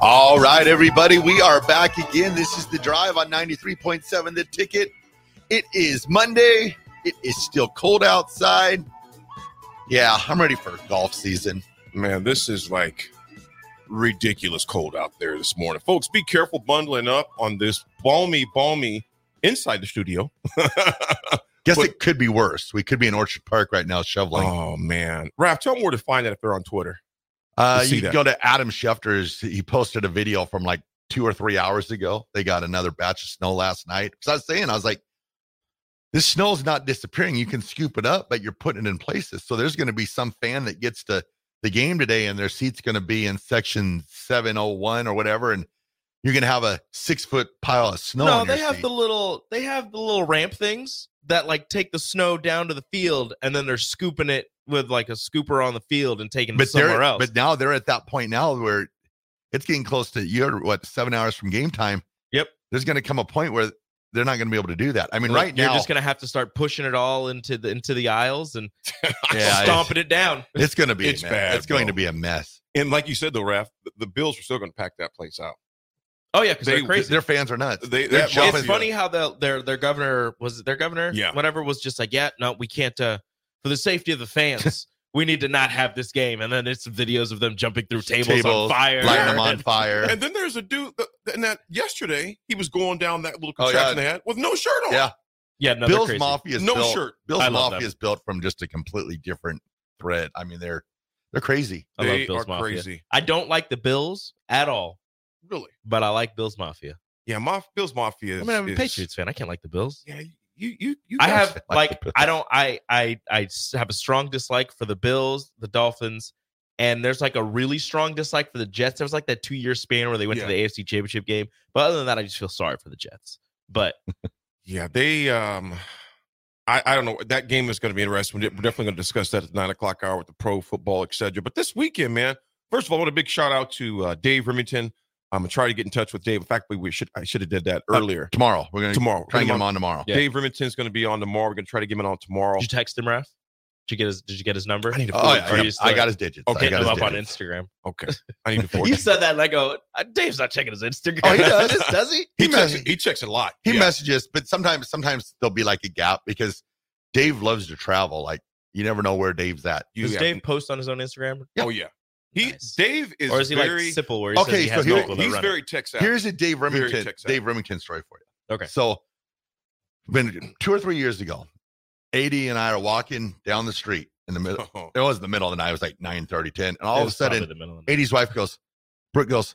All right, everybody, we are back again. This is the drive on 93.7 The Ticket. It is Monday. It is still cold outside. Yeah, I'm ready for golf season. Man, this is like ridiculous cold out there this morning. Folks, be careful bundling up on this balmy, balmy inside the studio. Guess But- it could be worse. We could be in Orchard Park right now shoveling. oh, man. Raph, tell them where to find that if they're on Twitter. Uh, you that. go to Adam Schefter's. He posted a video from like two or three hours ago. They got another batch of snow last night. Because I was saying, I was like, this snow's not disappearing. You can scoop it up, but you're putting it in places. So there's going to be some fan that gets to the game today, and their seat's going to be in section 701 or whatever, and you're going to have a six foot pile of snow. no, on your they have seat. the little they have the little ramp things that like take the snow down to the field and then they're scooping it with like a scooper on the field and taking it but somewhere else. but now they're at that point now where it's getting close to you're what seven hours from game time. Yep. There's going to come a point where they're not going to be able to do that. I mean, Like, right you're now just gonna have to start pushing it all into the into the aisles and Yeah, stomping it down. it's going to be It's bad, It's going to be a mess. And like you said, though, Raph, the, the Bills are still going to pack that place out. Oh yeah, because They- they're crazy. Their fans are nuts. They- They're that jumping. it's funny how the their their governor was their governor Yeah. whatever was just like yeah no we can't uh for the safety of the fans we need to not have this game and then it's some videos of them jumping through tables, on fire lighting them on and- fire. And then there's a dude, and that yesterday he was going down that little Oh, yeah. they had with no shirt on. Yeah, yeah no, Bill's crazy. Mafia is No built, shirt. Bill's Mafia them. is built from just a completely different thread. I mean, they're they're crazy. I They love Bill's are Mafia. crazy. I don't like the Bills at all, Really? but I like Bills Mafia. Yeah, my Bills Mafia. Is, I mean, I'm a is- Patriots fan. I can't like the Bills. Yeah, you you you. I have like like I don't I I I have a strong dislike for the Bills, the Dolphins, and there's like a really strong dislike for the Jets. There was like that two year span where they went Yeah. to the AFC Championship game, but other than that, I just feel sorry for the Jets. But Yeah, they. um I, I don't know. That game is going to be interesting. We're definitely going to discuss that at nine o'clock hour with the pro football, etc. But this weekend, man. First of all, I want a big shout out to uh, Dave Rimington. I'm gonna try to get in touch with Dave. In fact, we, we should I should have did that Uh, earlier. Tomorrow, we're going to tomorrow, try and get them on tomorrow. Yeah. Dave Rimington's going to be on tomorrow. We're going to try to get him on tomorrow. did you text him, Raf? Did you get his Did you get his number? I need to Oh, forward yeah, it Or yeah, you you. still- I got his digits. Okay, I Hit got him his up on. Instagram. Okay, I need to forward. You said that, and I go, "Uh, Dave's not checking his Instagram. Oh, he does. does he? He He, checks, messages, it- he checks a lot. he Yeah. messages, but sometimes sometimes there'll be like a gap because Dave loves to travel. Like you never know where Dave's at. You Does have- Dave post on his own Instagram, Oh yeah, he Nice. Dave is, or is he very. like Sipple, where he Okay, says he so here- no he's running? very tech savvy. Here's a Dave Rimington. Dave Rimington story for you. Okay. So, been two or three years ago, AD and I are walking down the street in the middle. Oh, It was the middle of the night. It was like 9 30, 10. And all of a sudden, the middle of the- AD's wife goes, Brooke goes,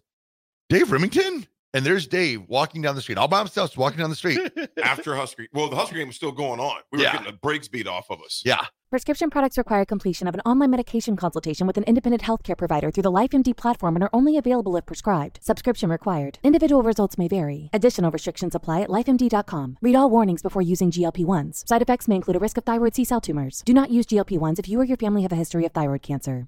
Dave Rimington? And there's Dave walking down the street, all by himself, walking down the street. After Husker, well, the Husker game was still going on. We were Yeah. getting the brakes beat off of us. Yeah. Prescription products require completion of an online medication consultation with an independent healthcare provider through the LifeMD platform and are only available if prescribed. Subscription required. Individual results may vary. Additional restrictions apply at lifemd.com. Read all warnings before using GLP-1s. Side effects may include a risk of thyroid C-cell tumors. Do not use GLP-1s if you or your family have a history of thyroid cancer.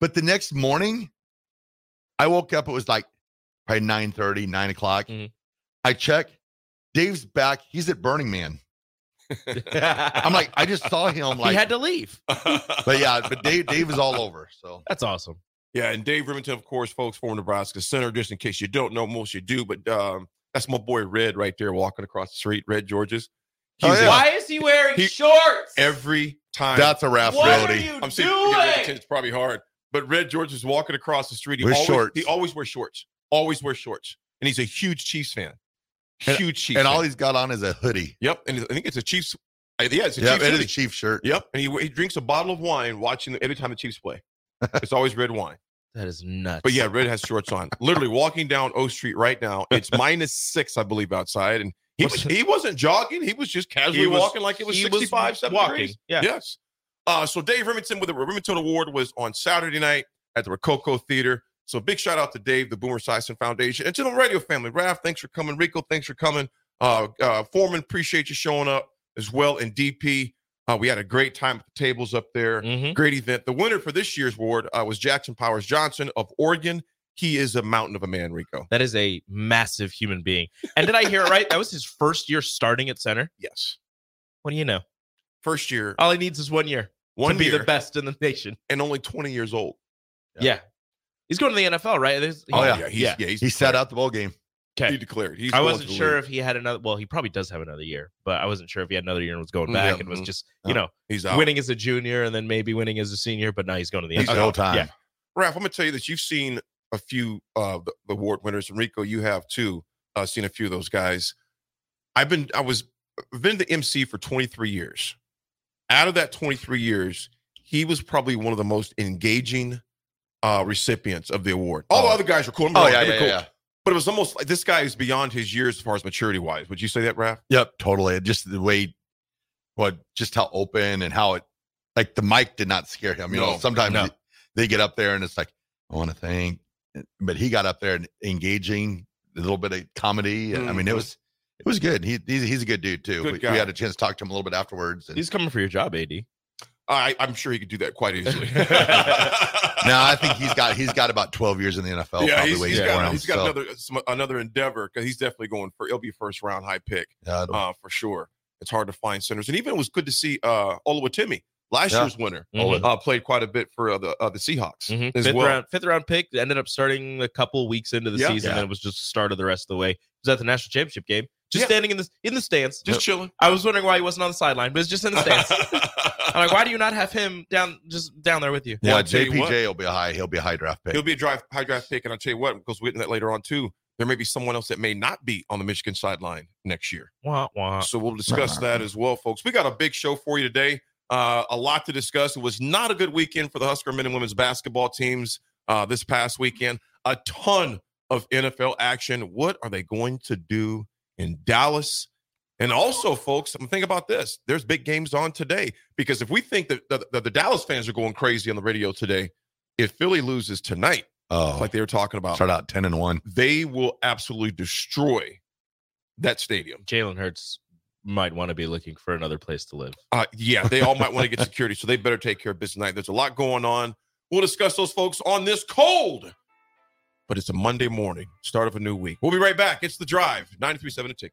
But the next morning, I woke up, it was like probably 9 30, 9 o'clock. I check, Dave's back. He's at Burning Man. I'm like, I just saw him like he had to leave. but yeah, but Dave Dave is all over. So That's awesome. Yeah, and Dave Rimington, of course, folks, former Nebraska center. Just in case you don't know, most you do, but um, that's my boy Red right there walking across the street. Red Georges. Oh, yeah. Why is he wearing He- shorts? every time. that's a Raph what are you I'm seeing to get Red doing? attention, It's probably hard, but Red George is walking across the street. He With always, shorts. He always wears shorts. Always wears shorts, and he's a huge Chiefs fan. And- Huge Chiefs. And all he's got on is a hoodie. Yep, and I think it's a Chiefs. uh, Yeah, it's a Yeah, Chiefs. it is a Chief shirt. Yep, and he, he drinks a bottle of wine watching the, every time the Chiefs play. It's always red wine. That is nuts. But yeah, Red has shorts on. Literally walking down O Street right now. It's minus six, I believe, outside, and he was, he wasn't jogging. He was just casually He was- walking like it was he was 65, 70 walking, degrees. yeah. Yes. Uh, so Dave Rimington with the Rimington Award was on Saturday night at the Rococo Theater. So big shout out to Dave, the Boomer Esiason Foundation, and to the radio family. Raph, thanks for coming. Rico, thanks for coming. Uh, uh, Foreman, appreciate you showing up as well. And DP, uh, we had a great time at the tables up there. Mhm. Great event. The winner for this year's award uh, was Jackson Powers Johnson of Oregon. He is a mountain of a man, Rico. That is a massive human being. And did I hear it right? That was his first year starting at center. Yes. What do you know? First year, All he needs is one year one to be year, the best in the nation. and only 20 years old. Yeah. He's going to the NFL, right? There's- Oh, yeah. he's, yeah. yeah, he's He sat out the bowl game. Okay. He declared. He's I wasn't sure league. if he had another. Well, he probably does have another year, but I wasn't sure if he had another year and was going back yeah, and was mm. just, Oh. you know, he's out. winning as a junior and then maybe winning as a senior. But now he's going to the He's NFL. the whole time. Yeah. Raph, I'm going to tell you that you've seen a few of the, the award winners, and Rico, you have too. Uh, seen a few of those guys. I've been, I was, I've been the MC for 23 years. Out of that 23 years, he was probably one of the most engaging uh, recipients of the award. All the Oh. other guys were cool. I'm Oh, wrong, yeah, yeah, cool. yeah. But it was almost like this guy is beyond his years as far as maturity wise. Would you say that, Raph? Yep, totally. Just the way, what, just how open and how it, like the mic did not scare him. You know, sometimes no. they get up there and it's like, I want to thank, but he got up there and engaging a little bit of comedy. and I mean, it Mhm. was, it was good. He, he's, he's a good dude too. Good we, we had a chance to talk to him a little bit afterwards. And, He's coming for your job, AD. I, I'm sure he could do that quite easily. now I think he's got, he's got about 12 years in the NFL. yeah, probably he's, he's got, him. he's got So, another some, another endeavor because he's definitely going for. It'll be first round high pick yeah, uh, for sure. It's hard to find centers, and even it was good to see uh, Timmy, last Yeah. year's winner, Mhm. uh, played quite a bit for uh, the uh, the Seahawks Mhm. as Fifth well. round, fifth round pick ended up starting a couple weeks into the Yeah. season. Yeah. And it was just the start of the rest of the way. He was at the national championship game. Just Yeah. standing in the in the stands. Just chilling. I was wondering why he wasn't on the sideline, but it's just in the stands. I'm like, why do you not have him down just down there with you? Yeah, I'll tell you what. JPJ will be a high. He'll be a high draft pick. He'll be a drive, high draft pick, and I'll tell you what, because we're getting that later on too. There may be someone else that may not be on the Michigan sideline next year. Wah, wah. So we'll discuss that as well, folks. We got a big show for you today. Uh, a lot to discuss. It was not a good weekend for the Husker men and women's basketball teams uh, this past weekend. A ton of NFL action. What are they going to do in Dallas? And also, folks, I'm thinking about this. There's big games on today because if we think that the, the, the Dallas fans are going crazy on the radio today, if Philly loses tonight, oh, like they were talking about, start out ten and one. they will absolutely destroy that stadium. Jalen Hurts might want to be looking for another place to live. Uh, yeah, they all might want to get security, so they better take care of business tonight. There's a lot going on. We'll discuss those folks on this cold, but it's a Monday morning, start of a new week. We'll be right back. It's the drive, 93.7 a ticket.